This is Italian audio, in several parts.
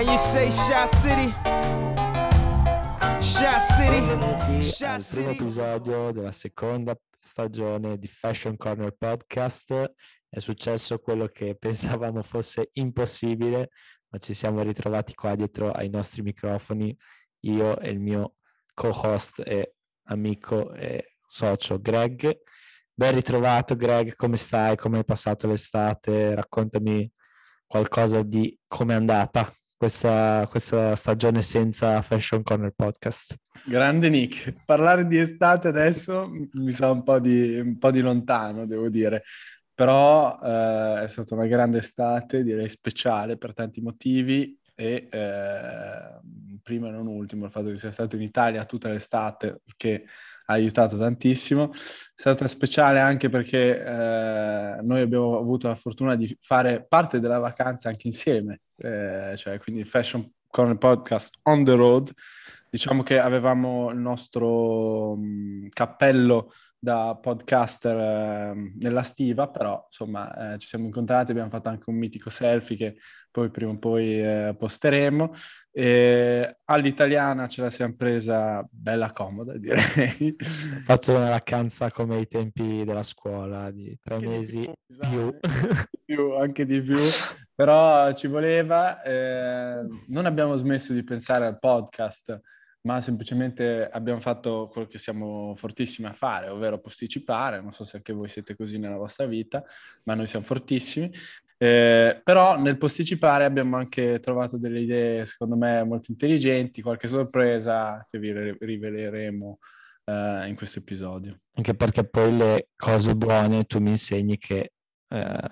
And you say Shot City? Shot City? Shot al primo City? episodio della seconda stagione di Fashion Corner Podcast. È successo quello che pensavamo fosse impossibile, ma ci siamo ritrovati qua dietro ai nostri microfoni, io e il mio co-host e amico e socio Greg. Ben ritrovato Greg, come stai? Come hai passato l'estate? Raccontami qualcosa di come è andata questa, questa stagione senza Fashion Corner Podcast. Grande Nick, parlare di estate adesso mi sa un po' di, un po' di lontano, devo dire, però eh, è stata una grande estate, direi speciale per tanti motivi e eh, prima e non ultimo il fatto che sia stato in Italia tutta l'estate, che ha aiutato tantissimo. È stata speciale anche perché eh, noi abbiamo avuto la fortuna di fare parte della vacanza anche insieme, eh, cioè quindi Fashion Corner Podcast on the road. Diciamo che avevamo il nostro mh, cappello da podcaster eh, nella stiva, però insomma eh, ci siamo incontrati, abbiamo fatto anche un mitico selfie che poi prima o poi eh, posteremo. E all'italiana ce la siamo presa bella comoda, direi. Ho fatto una vacanza come ai tempi della scuola di tre Anche di mesi più, mi sa, più. Di più, anche di più, però ci voleva. eh, non abbiamo smesso di pensare al podcast, ma semplicemente abbiamo fatto quello che siamo fortissimi a fare, ovvero posticipare. Non so se anche voi siete così nella vostra vita, ma noi siamo fortissimi. Eh, però nel posticipare abbiamo anche trovato delle idee, secondo me, molto intelligenti, qualche sorpresa che vi re- riveleremo eh, in questo episodio. Anche perché poi le cose buone tu mi insegni che eh,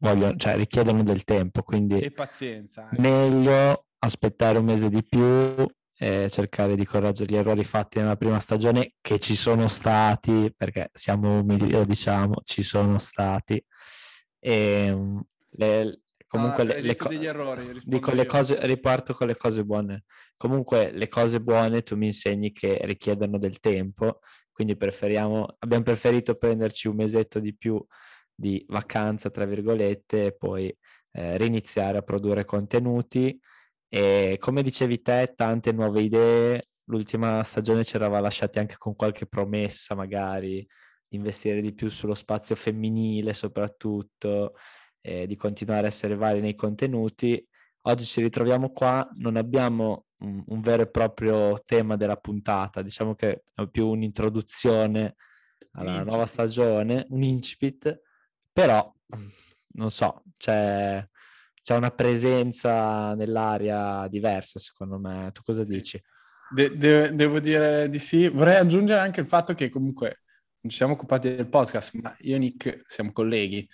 vogliono, cioè, richiedono del tempo, quindi E pazienza. meglio aspettare un mese di più e cercare di correggere gli errori fatti nella prima stagione che ci sono stati, perché siamo umili, diciamo, ci sono stati. E, mm, le- comunque Ah, le, le co- errori, dico le cose, riparto con le cose buone. Comunque le cose buone tu mi insegni che richiedono del tempo, quindi preferiamo, abbiamo preferito prenderci un mesetto di più di vacanza, tra virgolette, e poi eh, riniziare a produrre contenuti. E come dicevi te, tante nuove idee. L'ultima stagione ci eravamo lasciati anche con qualche promessa, magari di investire di più sullo spazio femminile, soprattutto, e di continuare a essere vari nei contenuti. Oggi ci ritroviamo qua, non abbiamo un, un vero e proprio tema della puntata, diciamo che è più un'introduzione alla incipit. nuova stagione, un incipit, però non so, c'è, c'è una presenza nell'aria diversa secondo me. Tu cosa dici? De- de- devo dire di sì. Vorrei aggiungere anche il fatto che comunque non ci siamo occupati del podcast, ma io e Nick siamo colleghi.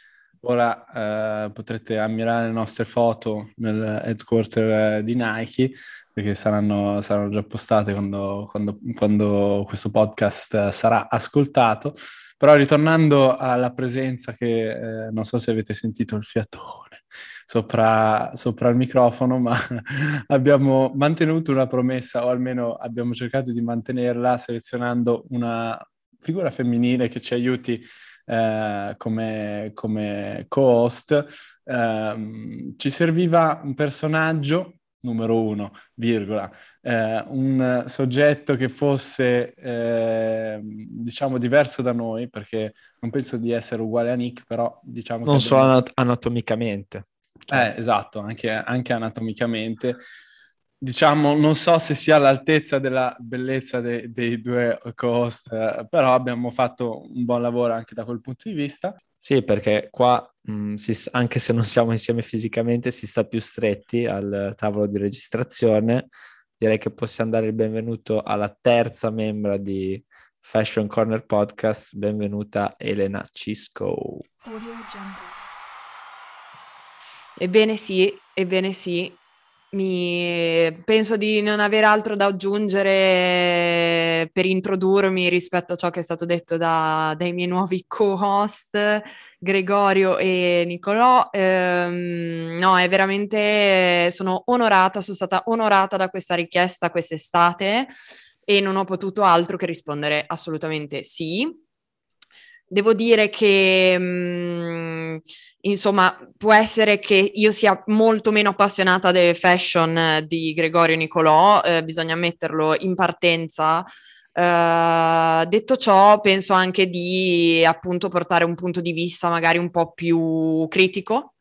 Ora eh, potrete ammirare le nostre foto nel headquarter eh, di Nike, perché saranno, saranno già postate quando, quando- quando questo podcast eh, sarà ascoltato. Però ritornando alla presenza che eh, non so se avete sentito il fiatone sopra, sopra il microfono, ma abbiamo mantenuto una promessa, o almeno abbiamo cercato di mantenerla, selezionando una figura femminile che ci aiuti eh, come, come co-host. Ehm, ci serviva un personaggio, numero uno, virgola, eh, un soggetto che fosse, eh, diciamo, diverso da noi, perché non penso di essere uguale a Nick, però diciamo Non che solo abbiamo- anat- anatomicamente. eh, esatto, anche, anche anatomicamente. Diciamo, non so se sia all'altezza della bellezza de- dei due co-host, però abbiamo fatto un buon lavoro anche da quel punto di vista. Sì, perché qua, mh, si s- anche se non siamo insieme fisicamente, si sta più stretti al tavolo di registrazione. Direi che possiamo dare il benvenuto alla terza membra di Fashion Corner Podcast. Benvenuta Elena Cisco. Ebbene sì, ebbene sì. Mi... Penso di non avere altro da aggiungere per introdurmi rispetto a ciò che è stato detto da- dai miei nuovi co-host Gregorio e Nicolò. Ehm, no, è veramente, sono onorata, sono stata onorata da questa richiesta quest'estate e non ho potuto altro che rispondere assolutamente sì. Devo dire che mh, insomma, può essere che io sia molto meno appassionata del fashion di Gregorio Nicolò, eh, bisogna metterlo in partenza. Uh, detto ciò, penso anche di appunto portare un punto di vista magari un po' più critico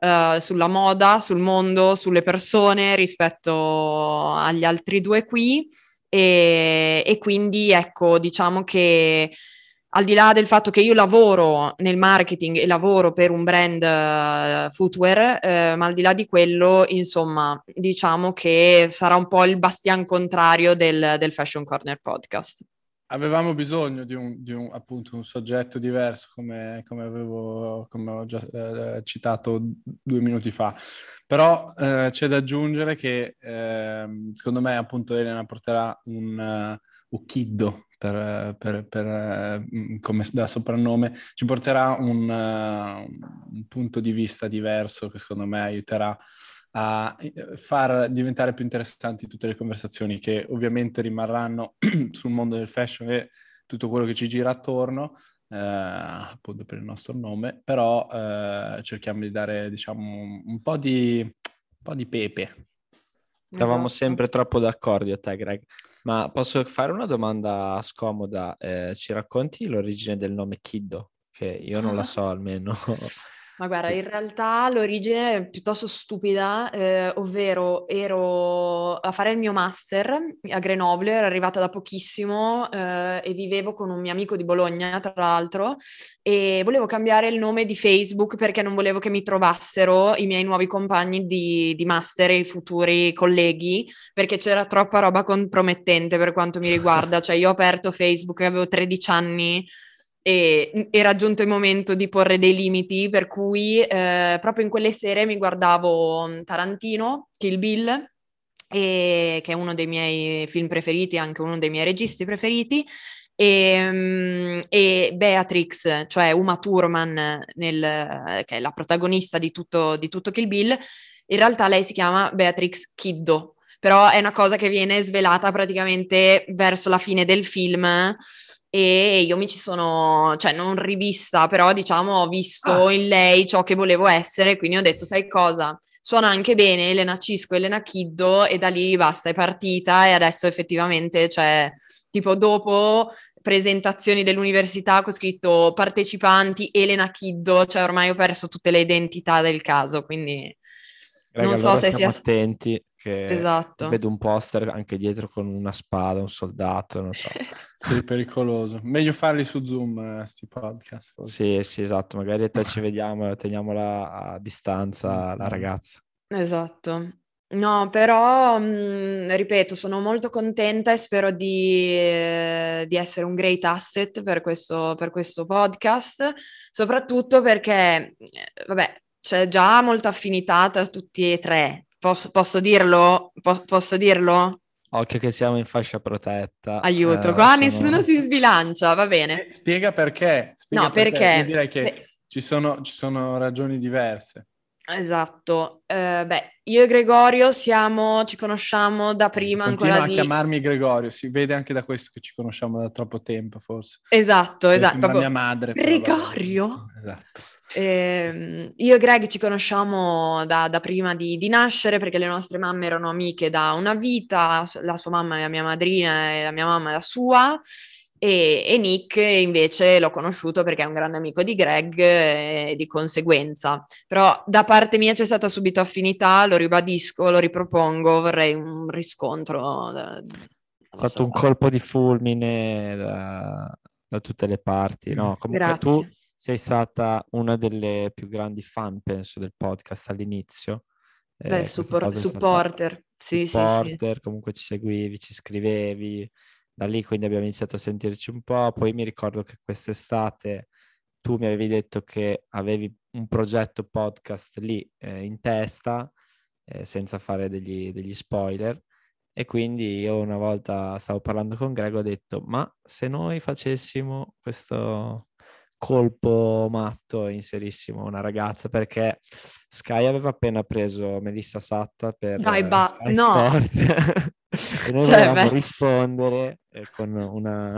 uh, sulla moda, sul mondo, sulle persone rispetto agli altri due qui. E, e quindi ecco, diciamo che al di là del fatto che io lavoro nel marketing e lavoro per un brand uh, footwear, uh, ma al di là di quello, insomma, diciamo che sarà un po' il bastian contrario del, del Fashion Corner podcast. Avevamo bisogno di un, di un, appunto, un soggetto diverso, come, come, avevo, come ho già eh, citato due minuti fa. Però eh, c'è da aggiungere che eh, secondo me appunto Elena porterà un uh, Ukiddo per, per, per, mm, come da soprannome, ci porterà un, un, punto di vista diverso che secondo me aiuterà a eh, far diventare più interessanti tutte le conversazioni che ovviamente rimarranno sul mondo del fashion e tutto quello che ci gira attorno, eh, appunto per il nostro nome, però eh, cerchiamo di dare diciamo un, po, di, un po' di pepe. Eravamo esatto. sempre troppo d'accordo a te, Greg. Ma posso fare una domanda scomoda? Eh, ci racconti l'origine del nome Kiddo? Che io non la so almeno. Ma guarda, in realtà l'origine è piuttosto stupida, eh, ovvero ero a fare il mio master a Grenoble, ero arrivata da pochissimo eh, e vivevo con un mio amico di Bologna, tra l'altro, e volevo cambiare il nome di Facebook perché non volevo che mi trovassero i miei nuovi compagni di, di master e i futuri colleghi, perché c'era troppa roba compromettente per quanto mi riguarda. Cioè io ho aperto Facebook, avevo 13 anni e era giunto il momento di porre dei limiti, per cui eh, proprio in quelle sere mi guardavo mm, Tarantino, Kill Bill, e, che è uno dei miei film preferiti, anche uno dei miei registi preferiti, e, um, e Beatrix, cioè Uma Thurman, nel, che è la protagonista di tutto, di tutto Kill Bill, in realtà lei si chiama Beatrix Kiddo, però è una cosa che viene svelata praticamente verso la fine del film e io mi ci sono, cioè non rivista, però diciamo ho visto ah. in lei ciò che volevo essere, quindi ho detto, sai cosa? Suona anche bene Elena Cisco, Elena Kiddo e da lì basta, è partita e adesso effettivamente c'è, tipo dopo presentazioni dell'università ho scritto partecipanti Elena Kiddo, cioè ormai ho perso tutte le identità del caso, quindi Raga, non so allora se sia attenti che esatto. vedo un poster anche dietro con una spada, un soldato, non so. sì, pericoloso. Meglio farli su Zoom, questi eh, podcast. Forse. Sì, sì, esatto. Magari te ci vediamo, teniamola a distanza la ragazza. Esatto. No, però, mh, mm, ripeto, sono molto contenta e spero di, eh, di essere un great asset per questo, per questo podcast, soprattutto perché, eh, vabbè, c'è già molta affinità tra tutti e tre. Posso, posso dirlo? Po- posso dirlo? Occhio che siamo in fascia protetta. Aiuto, eh, qua sono... nessuno si sbilancia, va bene. Eh, spiega perché. Spiega no, perché. perché... direi che Beh... ci, sono, ci sono ragioni diverse. Esatto, uh, beh, io e Gregorio siamo, ci conosciamo da prima Continua ancora a di... chiamarmi Gregorio, si vede anche da questo che ci conosciamo da troppo tempo forse. Esatto, esatto. Proprio... mia madre. Gregorio? Esatto. Eh, io e Greg ci conosciamo da, da prima di, di, nascere perché le nostre mamme erano amiche da una vita, la sua mamma è la mia madrina e la mia mamma è la sua. E, e, Nick invece l'ho conosciuto perché è un grande amico di Greg e di conseguenza. Però da parte mia c'è stata subito affinità, lo ribadisco, lo ripropongo, vorrei un riscontro. Da, è stato un colpo di fulmine da, da tutte le parti, no? Comunque Grazie. tu sei stata una delle più grandi fan, penso, del podcast all'inizio. Beh, eh, support, supporter, sì, supporter, sì, sì. comunque ci seguivi, ci scrivevi, da lì quindi abbiamo iniziato a sentirci un po', poi mi ricordo che quest'estate tu mi avevi detto che avevi un progetto podcast lì eh, in testa, eh, senza fare degli, degli spoiler, e quindi io una volta stavo parlando con Greg ho detto, ma se noi facessimo questo colpo matto inserissimo una ragazza perché Sky aveva appena preso Melissa Satta per Dai, ba- Sky no. Sport e noi Cioè, volevamo beh. rispondere eh, con una,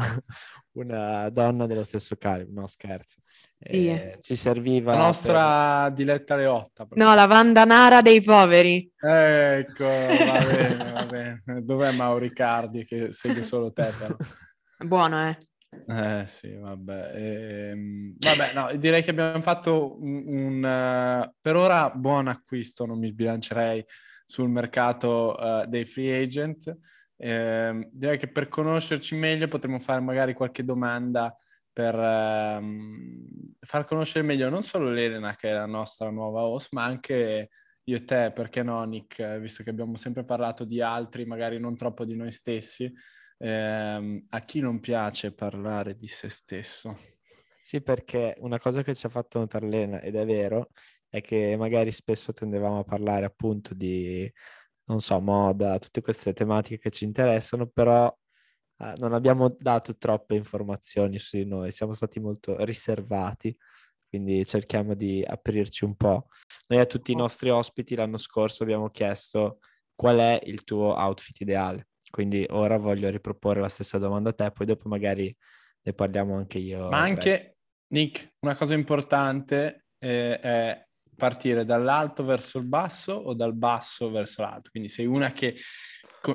una donna dello stesso calibro, no scherzo. Sì. Eh, ci serviva La per- nostra Diletta Leotta. No, la Vandanara dei poveri. Ecco, va bene, va bene. Dov'è Mauricardi che segue solo te però? Buono, eh. Eh sì, vabbè. Ehm, vabbè, no, direi che abbiamo fatto un, un, eh, per ora buon acquisto, non mi sbilancerei sul mercato eh, dei free agent. Ehm, direi che per conoscerci meglio potremmo fare magari qualche domanda per ehm, far conoscere meglio non solo l'Elena, che è la nostra nuova host, ma anche io e te, perché no, Nick, eh, visto che abbiamo sempre parlato di altri, magari non troppo di noi stessi. Ehm, a chi non piace parlare di se stesso? Sì, perché una cosa che ci ha fatto notare Lena, ed è vero, è che magari spesso tendevamo a parlare appunto di, non so, moda, tutte queste tematiche che ci interessano, però eh, non abbiamo dato troppe informazioni su di noi, siamo stati molto riservati, quindi cerchiamo di aprirci un po'. Noi a tutti i nostri ospiti l'anno scorso abbiamo chiesto qual è il tuo outfit ideale, quindi ora voglio riproporre la stessa domanda a te, poi dopo magari ne parliamo anche io. Ma anche, Nick, una cosa importante eh, è partire dall'alto verso il basso o dal basso verso l'alto. Quindi sei una che,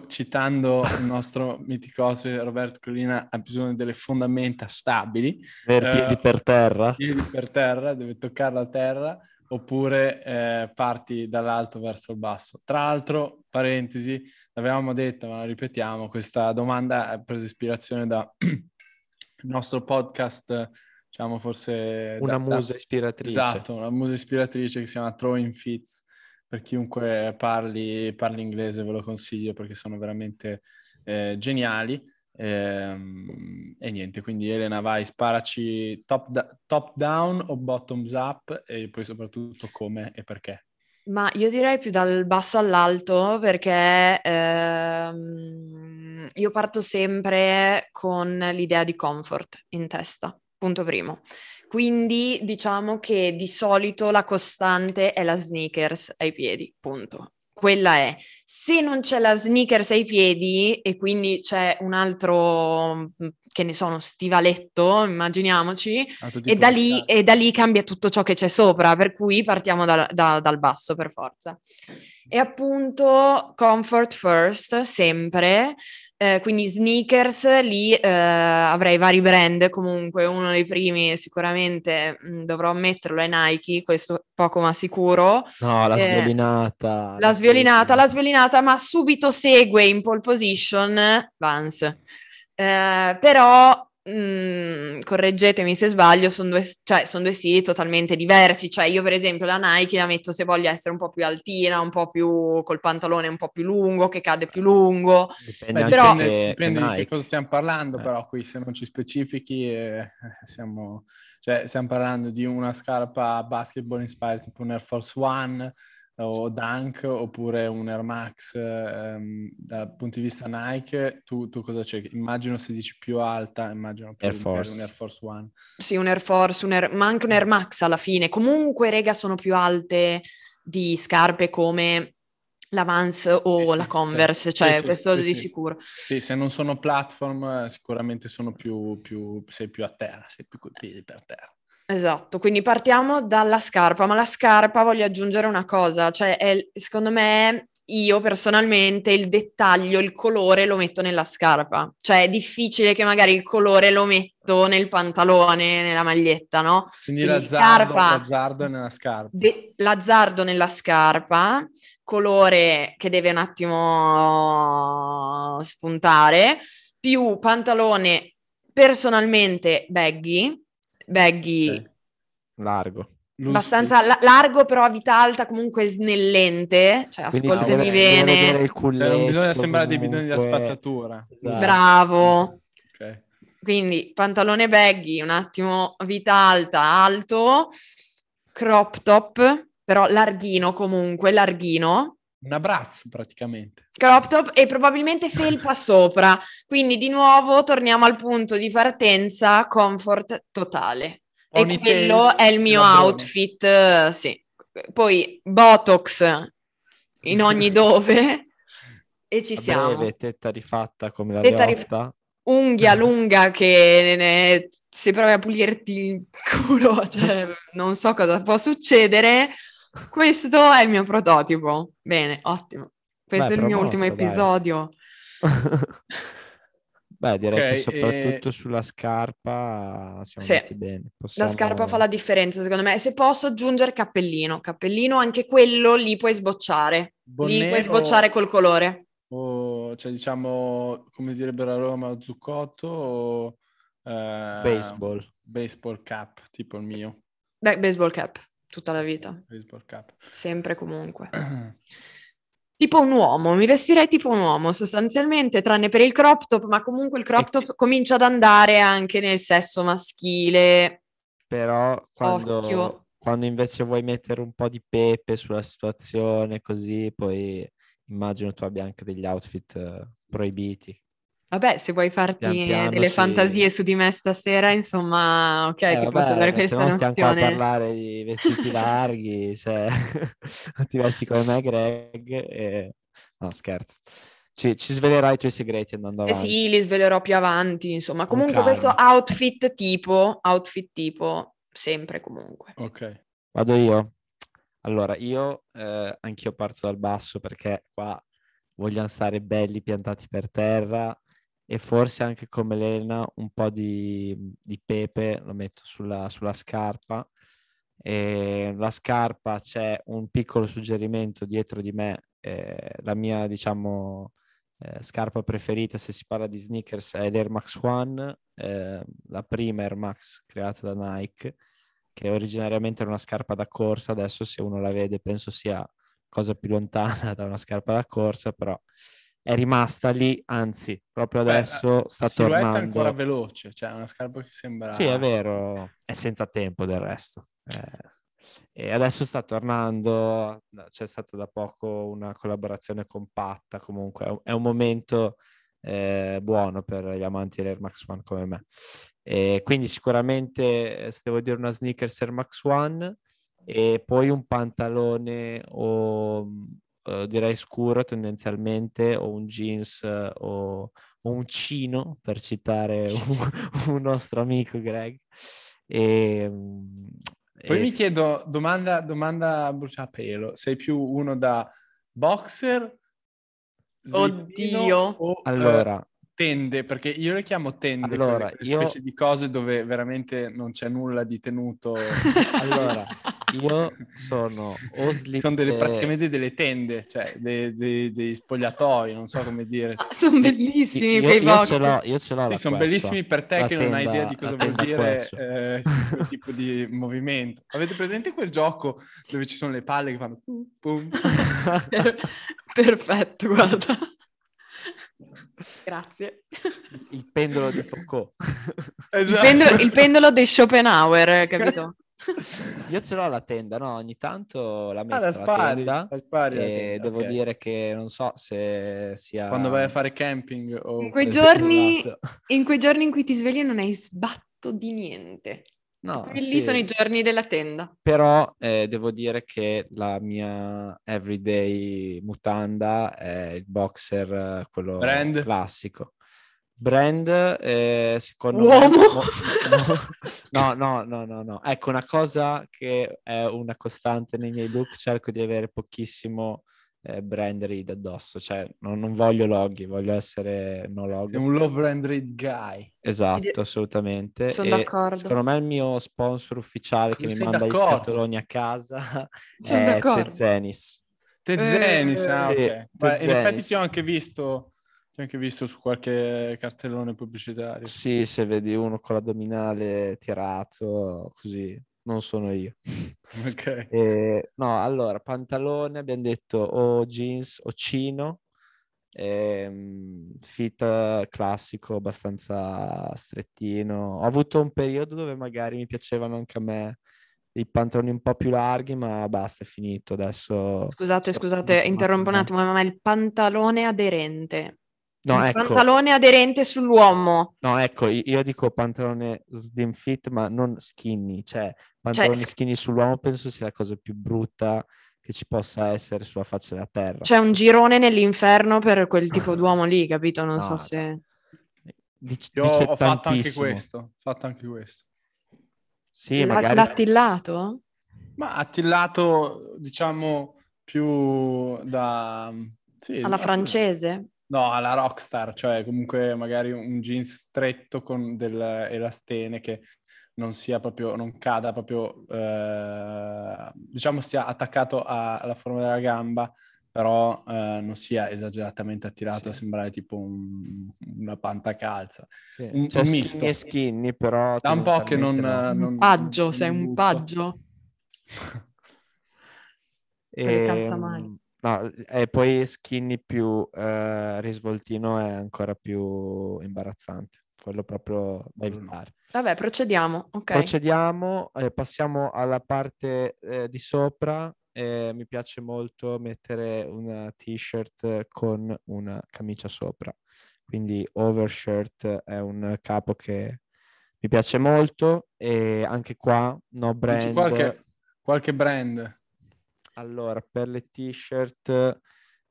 citando il nostro mitico Roberto Collina, ha bisogno delle fondamenta stabili, Avere eh, piedi per terra. piedi per terra, deve toccare la terra, oppure eh, parti dall'alto verso il basso. Tra l'altro, parentesi, l'avevamo detto, ma la ripetiamo, questa domanda ha preso ispirazione da il nostro podcast, diciamo forse... Una da- da- musa ispiratrice. Esatto, una musa ispiratrice che si chiama Throwing Fits. Per chiunque parli, parli inglese ve lo consiglio perché sono veramente eh, geniali. Ehm, e niente, quindi Elena vai, sparaci top, da- top down o bottoms up e poi soprattutto come e perché. Ma io direi più dal basso all'alto perché ehm, io parto sempre con l'idea di comfort in testa, punto primo. Quindi diciamo che di solito la costante è la sneakers ai piedi, punto. Quella è. Se non c'è la sneakers ai piedi e quindi c'è un altro, mm, che ne so, uno stivaletto, immaginiamoci, A tutti e da, lì, e da lì cambia tutto ciò che c'è sopra, per cui partiamo dal- da- dal basso per forza. E appunto comfort first, sempre, eh, quindi sneakers, lì eh, avrei vari brand, comunque uno dei primi sicuramente mh, dovrò ammetterlo è Nike, questo poco ma sicuro. No, la Eh, sviolinata. La sviolinata, la sviolinata, ma subito segue in pole position Vans. Eh, però, mh, correggetemi se sbaglio, sono due, cioè, son due stili totalmente diversi. Cioè, io per esempio la Nike la metto se voglio essere un po' più altina, un po' più col pantalone un po' più lungo, che cade più lungo. Dipende Beh, però- dipende, dipende che di che cosa stiamo parlando, Eh. però qui se non ci specifichi eh, siamo, cioè, stiamo parlando di una scarpa basketball inspired tipo un Air Force One o Dunk oppure un Air Max ehm, dal punto di vista Nike, tu, tu cosa cerchi? Immagino se dici più alta, immagino più Air Force. un Air Force One. Sì, un Air Force, un Air- ma anche un Air Max alla fine. Comunque, rega, sono più alte di scarpe come la Vans o Sì, sì, la Converse, sì, cioè sì, questo sì, di sì. sicuro. Sì, se non sono platform sicuramente sono più, più, sei più a terra, sei più coi piedi per terra. Esatto, quindi partiamo dalla scarpa, ma la scarpa voglio aggiungere una cosa, cioè è- secondo me io personalmente il dettaglio, il colore lo metto nella scarpa, cioè è difficile che magari il colore lo metto nel pantalone, nella maglietta, no? Quindi Quindi l'azzardo, scarpa- l'azzardo nella scarpa. De- l'azzardo nella scarpa, colore che deve un attimo spuntare, più pantalone personalmente baggy, baggy Ok. Largo. Loose abbastanza la- largo però a vita alta comunque snellente, cioè Quindi ascoltami bene, culletto. Cioè non bisogna sembrare dei bidoni comunque. spazzatura. Esatto. bravo. Ok. Quindi pantalone baggy, un attimo vita alta, alto, crop top, però larghino comunque, larghino. Un abbraccio praticamente. crop top e probabilmente felpa sopra. Quindi di nuovo torniamo al punto di partenza comfort totale. Pony e quello Tails, è il mio Labrone. outfit, eh, sì. Poi Botox in ogni dove e ci A siamo. breve, tetta rifatta come la Tetta rif-. Unghia lunga che ne- se provi a pulirti il culo, cioè non so cosa può succedere. Questo è il mio prototipo. Bene, ottimo. Questo Beh, è il mio ultimo promosso, episodio. Beh, direi Ok, che soprattutto e- sulla scarpa siamo Sì. andati bene. La Possiamo- scarpa fa la differenza, secondo me. Se posso aggiungere cappellino, cappellino anche quello lì puoi sbocciare. Lì Bonnet puoi sbocciare o- col colore. o, cioè diciamo, come direbbero a Roma, zuccotto o... eh, Baseball. Baseball cap, tipo il mio. Beh, baseball cap, tutta la vita, Baseball cap. sempre comunque. Tipo un uomo, mi vestirei tipo un uomo sostanzialmente, tranne per il crop top, ma comunque il crop top comincia ad andare anche nel sesso maschile. Però quando, quando invece vuoi mettere un po' di pepe sulla situazione, così poi immagino tu abbia anche degli outfit eh, proibiti. Vabbè, se vuoi farti Pian piano delle si- fantasie su di me stasera, insomma, ok, Eh, ti vabbè, posso dare se questa no stiamo qua a nozione. parlare di vestiti larghi, cioè ti vesti come me Greg e... No, scherzo. Ci, ci svelerai i tuoi segreti andando Eh avanti. sì, li svelerò più avanti, insomma. Con Comunque questo calma. outfit tipo, outfit tipo, sempre comunque. ok. Vado io. Allora, io eh, anch'io parto dal basso perché qua vogliamo stare belli piantati per terra e forse anche come Elena un po' di, di pepe lo metto sulla, sulla scarpa. E la scarpa c'è un piccolo suggerimento dietro di me, eh, la mia diciamo eh, scarpa preferita se si parla di sneakers è l'Air Max One, eh, la prima Air Max creata da Nike che originariamente era una scarpa da corsa, adesso se uno la vede penso sia cosa più lontana da una scarpa da corsa, però è rimasta lì, anzi proprio Beh, adesso sta silhouette è tornando. ancora veloce, cioè una scarpa che sembra... Sì, è vero, è senza tempo del resto. Eh, e adesso sta tornando, c'è stata da poco una collaborazione compatta, comunque è un, è un momento eh, buono per gli amanti dell'Air Max One come me. E quindi sicuramente, eh, se devo dire una sneakers Air Max One e poi un pantalone o eh, direi scuro tendenzialmente o un jeans eh, o, o un cino per citare un, un nostro amico Greg. E, mm, Poi e- mi chiedo, domanda, domanda a bruciapelo, sei più uno da boxer, Oddio. o eh, Allora, tende? Perché io le chiamo tende, Allora, quelle, quelle io- specie di cose dove veramente non c'è nulla di tenuto. allora, io sono o slip... Sono delle, praticamente delle tende, cioè dei, dei- dei spogliatoi, non so come dire. Sono bellissimi io, quei io box. ce l'ho, io ce l'ho Sì, sono bellissimi per te La che non hai tenda- idea di cosa vuol tenda dire eh, quel tipo di movimento. Avete presente quel gioco dove ci sono le palle che fanno pum, pum? Perfetto, guarda. Grazie. Il pendolo di Foucault. Il Esatto. pendolo, il pendolo di Schopenhauer, capito? Io ce l'ho la tenda, no? Ogni tanto la metto Ah, la la spari, tenda la spari la e tenda, devo ok. dire che non so se sia... Quando vai a fare camping o... In quei Esatto. giorni, in quei giorni in cui ti svegli non hai sbatto di niente. No, Quelli sì. sono i giorni della tenda. Però eh, devo dire che la mia everyday mutanda è il boxer, eh, quello Brand? classico. Brand, eh, secondo Uomo? me... no, no, no, no, no. Ecco, una cosa che è una costante nei miei look, cerco di avere pochissimo eh, brand read addosso. Cioè, non, non voglio loghi, voglio essere no. Sei un low brand rate guy. Esatto, assolutamente. Sono E d'accordo. Secondo me il mio sponsor ufficiale che Come mi manda gli d'accordo? scatoloni a casa Sono è d'accordo. Tezenis. Te Eh, Zenis, ah, sì, ok. Beh, Te in effetti ti ho anche visto, ti ho anche visto su qualche cartellone pubblicitario. Sì, se vedi uno con l'addominale tirato, così, non sono io. Ok. E, no, allora, pantalone, abbiamo detto o jeans o chino, ehm, fit classico, abbastanza strettino. Ho avuto un periodo dove magari mi piacevano anche a me dei pantaloni un po' più larghi, ma basta, è finito. Adesso Scusate, scusate, interrompo un attimo, ma il pantalone aderente No, ecco, pantalone aderente sull'uomo. no, ecco, io dico pantalone slim fit, ma non skinny, cioè pantaloni s- skinny sull'uomo penso sia la cosa più brutta che ci possa essere sulla faccia della terra. C'è un girone nell'inferno per quel tipo d'uomo lì, capito? Non No, so se... Dic- Io dice ho fatto anche questo, ho fatto anche questo. Sì, L'ha- magari... L'attillato? Ma attillato, diciamo, più da... Sì, Alla francese? No, alla rockstar, cioè comunque magari un jeans stretto con delle elastene che non sia proprio, non cada proprio, eh, diciamo stia attaccato a- alla forma della gamba, però eh, non sia esageratamente attirato Sì. a sembrare tipo un- una pantacalza. Sì. un- C'è un skinny misto. e skinny, però... Da un po' che non... no. Un non- paggio, non sei un paggio. Che calza Ehm, mai? No, e poi skinny più eh, risvoltino è ancora più imbarazzante. Quello proprio da no. evitare. Vabbè, procediamo. Ok. Procediamo, eh, passiamo alla parte eh, di sopra. Eh, mi piace molto mettere una t-shirt con una camicia sopra. Quindi overshirt è un capo che mi piace molto e anche qua no brand. qualche, qualche brand? Allora, per le t-shirt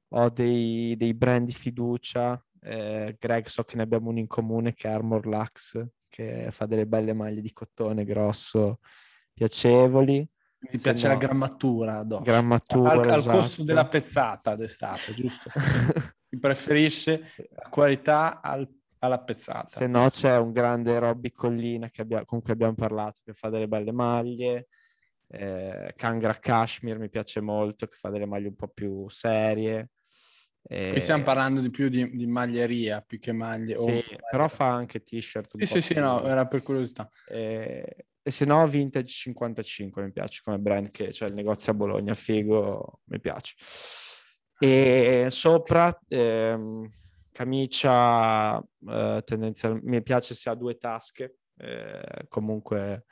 ho dei, dei brand di fiducia. Eh, Greg, so che ne abbiamo uno in comune che è Armor Lux, che fa delle belle maglie di cotone grosso, piacevoli. Ti Se piace no- la grammatura addosso? Grammatura, al, al esatto. costo della pezzata d'estate, giusto? Ti preferisce la qualità al- alla pezzata. Se no c'è un grande Robby Collina che abbia- con cui abbiamo parlato, che fa delle belle maglie. Eh, Kangra Kashmir mi piace molto, che fa delle maglie un po' più serie. Eh, Qui stiamo parlando di più di, di maglieria, più che maglie. Sì, però fa anche t-shirt. Sì, sì, sì, no, era per curiosità. Eh, e se no Vintage 55 mi piace come brand che c'è il negozio a Bologna, figo, mi piace. E sopra ehm, camicia eh, tendenzialmente mi piace se ha due tasche, eh, comunque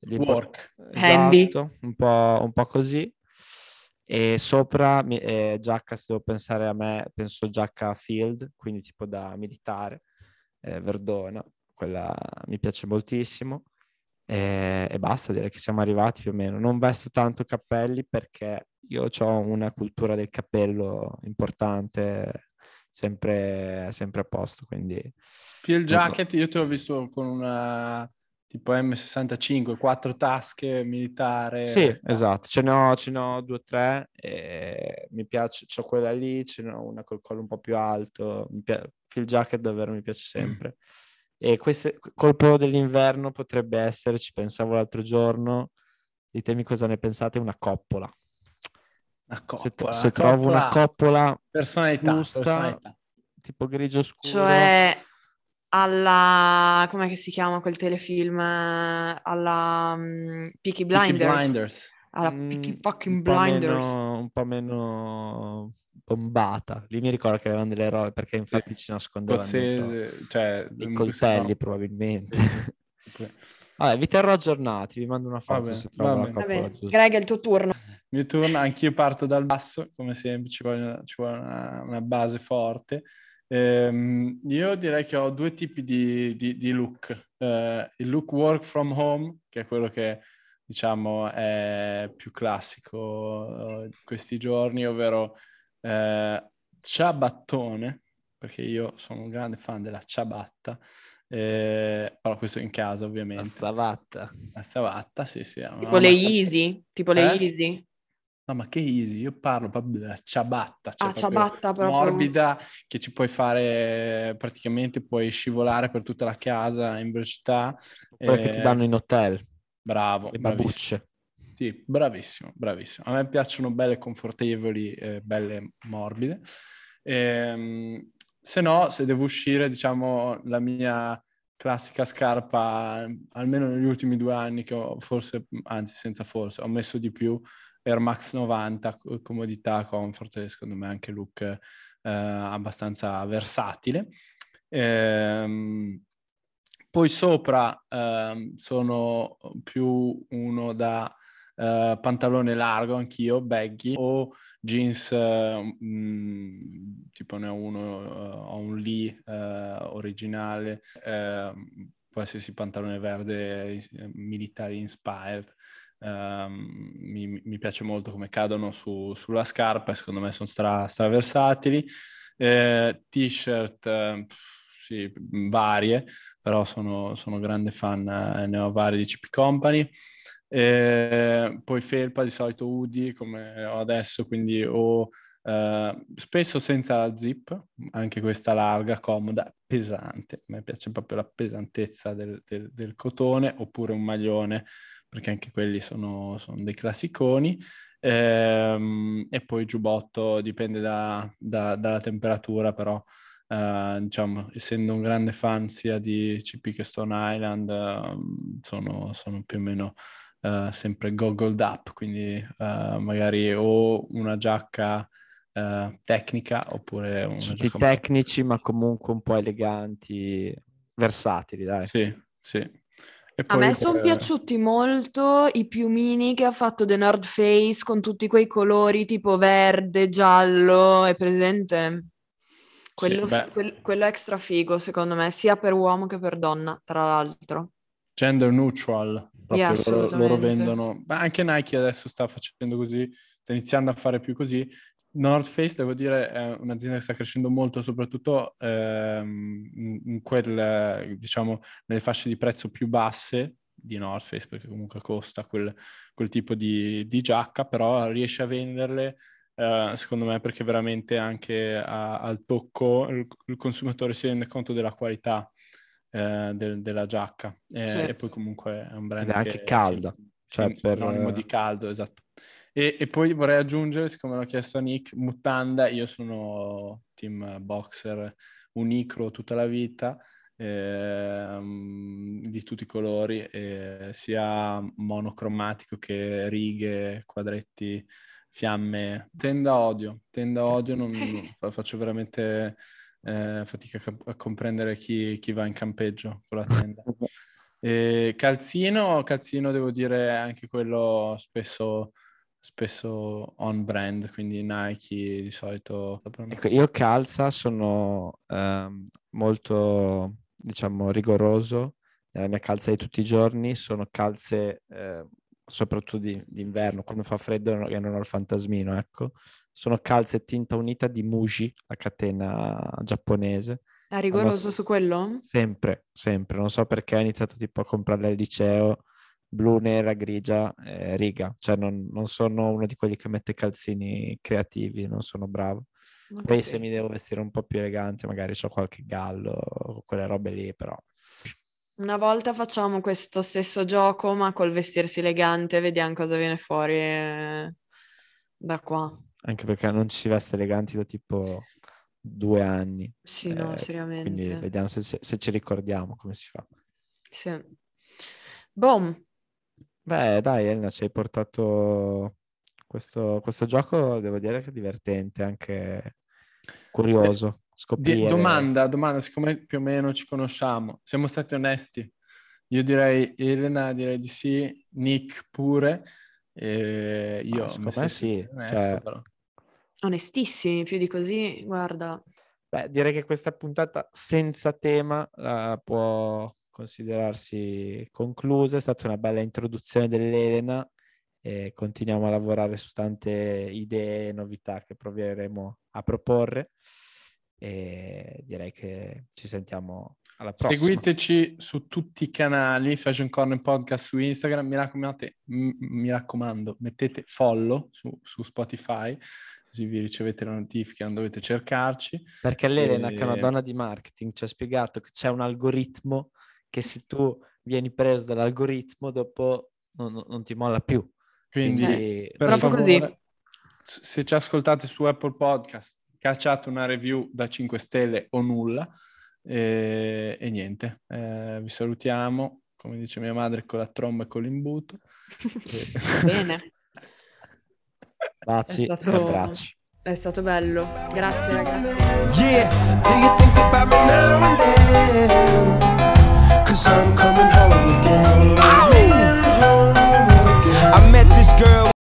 Work. Handy. Esatto, un po', un po' così. E sopra eh, giacca, se devo pensare a me, penso giacca field, quindi tipo da militare, eh, verdona, quella mi piace moltissimo. E, e basta, direi che siamo arrivati più o meno. Non vesto tanto cappelli perché io ho una cultura del cappello importante, sempre, sempre a posto, quindi... Field jacket, io te l'ho visto con una tipo M65, quattro tasche, militare. Sì, basta. esatto, ce ne ho, ce ne ho due o tre, e mi piace, c'ho quella lì, ce ne ho una col collo un po' più alto, mi pia- Phil Jacket davvero mi piace sempre. E queste, colpo dell'inverno potrebbe essere, ci pensavo l'altro giorno, ditemi cosa ne pensate, una coppola. Una Se, coppola, se una trovo una coppola Personalità, giusta, personalità. tipo grigio scuro, Cioè, alla... com'è che si chiama quel telefilm? Alla mm, Peaky Peaky Blinders. Blinders. Alla Mm, Peaky fucking un po' Blinders. meno- un po' meno bombata. Lì mi ricordo che avevano delle robe perché infatti ci nascondevano dentro Scozzese, cioè... i in coltelli questo- probabilmente. Vabbè, vi terrò aggiornati, vi mando una foto se trovo la coppola. Greg, è il tuo turno. Mio turno, anch'io parto dal basso, come sempre ci vuole, ci vuole una, una base forte. Ehm, io direi che ho due tipi di, di- di look. Eh, il look work from home, che è quello che diciamo è più classico eh, questi giorni, ovvero eh, ciabattone, perché io sono un grande fan della ciabatta, eh, però questo in casa La ovviamente. cravatta. La ciabatta, sì sì. Tipo le Easy. Tipo le Eh? Easy. No, ma che easy, io parlo proprio della ciabatta, cioè Ah, proprio ciabatta proprio. morbida, che ci puoi fare, praticamente puoi scivolare per tutta la casa in velocità. Quelle che ti Eh, danno in hotel, Bravo, le babucce. Sì, bravissimo, bravissimo. A me piacciono belle confortevoli, eh, belle morbide. Ehm, se no, se devo uscire, diciamo, la mia classica scarpa, almeno negli ultimi due anni che ho, forse, anzi senza forse, ho messo di più, Air Max 90, co- comodità, comfort, secondo me anche look eh, abbastanza versatile. Ehm, poi sopra ehm, sono più uno da uh, pantalone largo anch'io, baggy, o jeans, uh, mh, tipo ne ho uno, uh, ho un Lee originale, qualsiasi pantalone verde military inspired. Um, mi, mi, piace molto come cadono su, sulla scarpa secondo me sono stra, straversatili. Eh, t-shirt, eh, sì, varie, però sono, sono grande fan, eh, ne ho varie di CP Company. Eh, poi felpa di solito Udi come ho adesso, quindi ho spesso senza la zip, anche questa larga, comoda, pesante. A me piace proprio la pesantezza del, del, del cotone, oppure un maglione, perché anche quelli sono, sono dei classiconi. Ehm, e poi giubbotto dipende da, da, dalla temperatura, però uh, diciamo, essendo un grande fan sia di CP che Stone Island, uh, sono, sono, più o meno uh, sempre goggled up, quindi magari o una giacca uh, tecnica oppure una tutti tecnici ma comunque un po' eleganti, versatili, dai. Sì, sì. A me sono piaciuti molto i piumini che ha fatto The North Face con tutti quei colori tipo verde, giallo, è presente? Quello, sì, quel, quello extra figo secondo me, sia per uomo che per donna, tra l'altro. Gender neutral, proprio yeah, loro, loro vendono, ma anche Nike adesso sta facendo così, sta iniziando a fare più così, North Face, devo dire, è un'azienda che sta crescendo molto, soprattutto ehm, in quel, diciamo, nelle fasce di prezzo più basse di North Face, perché comunque costa quel, quel tipo di, di, giacca, però riesce a venderle, eh, secondo me, perché veramente anche a, al tocco il, il, consumatore si rende conto della qualità eh, del, della giacca. E, sì. e, poi comunque è un brand Ed è anche calda. Cioè, per... sinonimo di caldo, esatto. E, e, poi vorrei aggiungere, siccome l'ho chiesto a Nick, mutanda, io sono team boxer unicro tutta la vita, eh, di tutti i colori, eh, sia monocromatico che righe, quadretti, fiamme. Tenda odio, tenda odio, non, non faccio veramente eh, fatica a, comprendere chi, chi, va in campeggio con la tenda. E calzino, calzino devo dire anche quello spesso spesso on brand, quindi Nike di solito. Ecco, io calza sono ehm, molto, diciamo, rigoroso nella mia calza di tutti i giorni, sono calze eh, soprattutto di, d'inverno, quando fa freddo e non ho il fantasmino, ecco. Sono calze tinta unita di Muji, la catena giapponese. È rigoroso su quello? Sempre, sempre. Non so perché ho iniziato tipo a comprarle al liceo blu, nera, grigia, eh, riga. Cioè non, non, sono uno di quelli che mette calzini creativi, non sono bravo. Okay. Poi se mi devo vestire un po' più elegante, magari ho qualche gallo quelle robe lì, però... Una volta facciamo questo stesso gioco, ma col vestirsi elegante, vediamo cosa viene fuori eh, da qua. Anche perché non ci si veste eleganti da tipo due anni. Sì, eh, no, seriamente. Quindi vediamo se, se, ci ricordiamo come si fa. Sì. Boom. Beh, dai, Elena, ci hai portato questo, questo gioco, devo dire che è divertente, anche curioso. Scoprire. domanda, domanda, siccome più o meno ci conosciamo, siamo stati onesti. Io direi, Elena direi di sì, Nick pure. E io ah, secondo me sì. Onesto, cioè... Onestissimi, più di così, guarda. Beh, direi che questa puntata senza tema uh, può considerarsi conclusa, è stata una bella introduzione dell'Elena e continuiamo a lavorare su tante idee e novità che proveremo a proporre e direi che ci sentiamo alla prossima. Seguiteci su tutti i canali Fashion Corner Podcast su Instagram, mi, m- mi raccomando, mettete follow su, su Spotify così vi ricevete le notifiche, non dovete cercarci. Perché l'Elena, e... che è una donna di marketing, ci ha spiegato che c'è un algoritmo che se tu vieni preso dall'algoritmo dopo non, non ti molla più. Quindi, Quindi per favore, così. se ci ascoltate su Apple Podcast, cacciate una review da 5 stelle o nulla e, e niente, eh, vi salutiamo, come dice mia madre, con la tromba e con l'imbuto. Bene. Baci stato... abbracci. È stato bello. Grazie ragazzi. Yeah, cause I'm coming home again. I met this girl.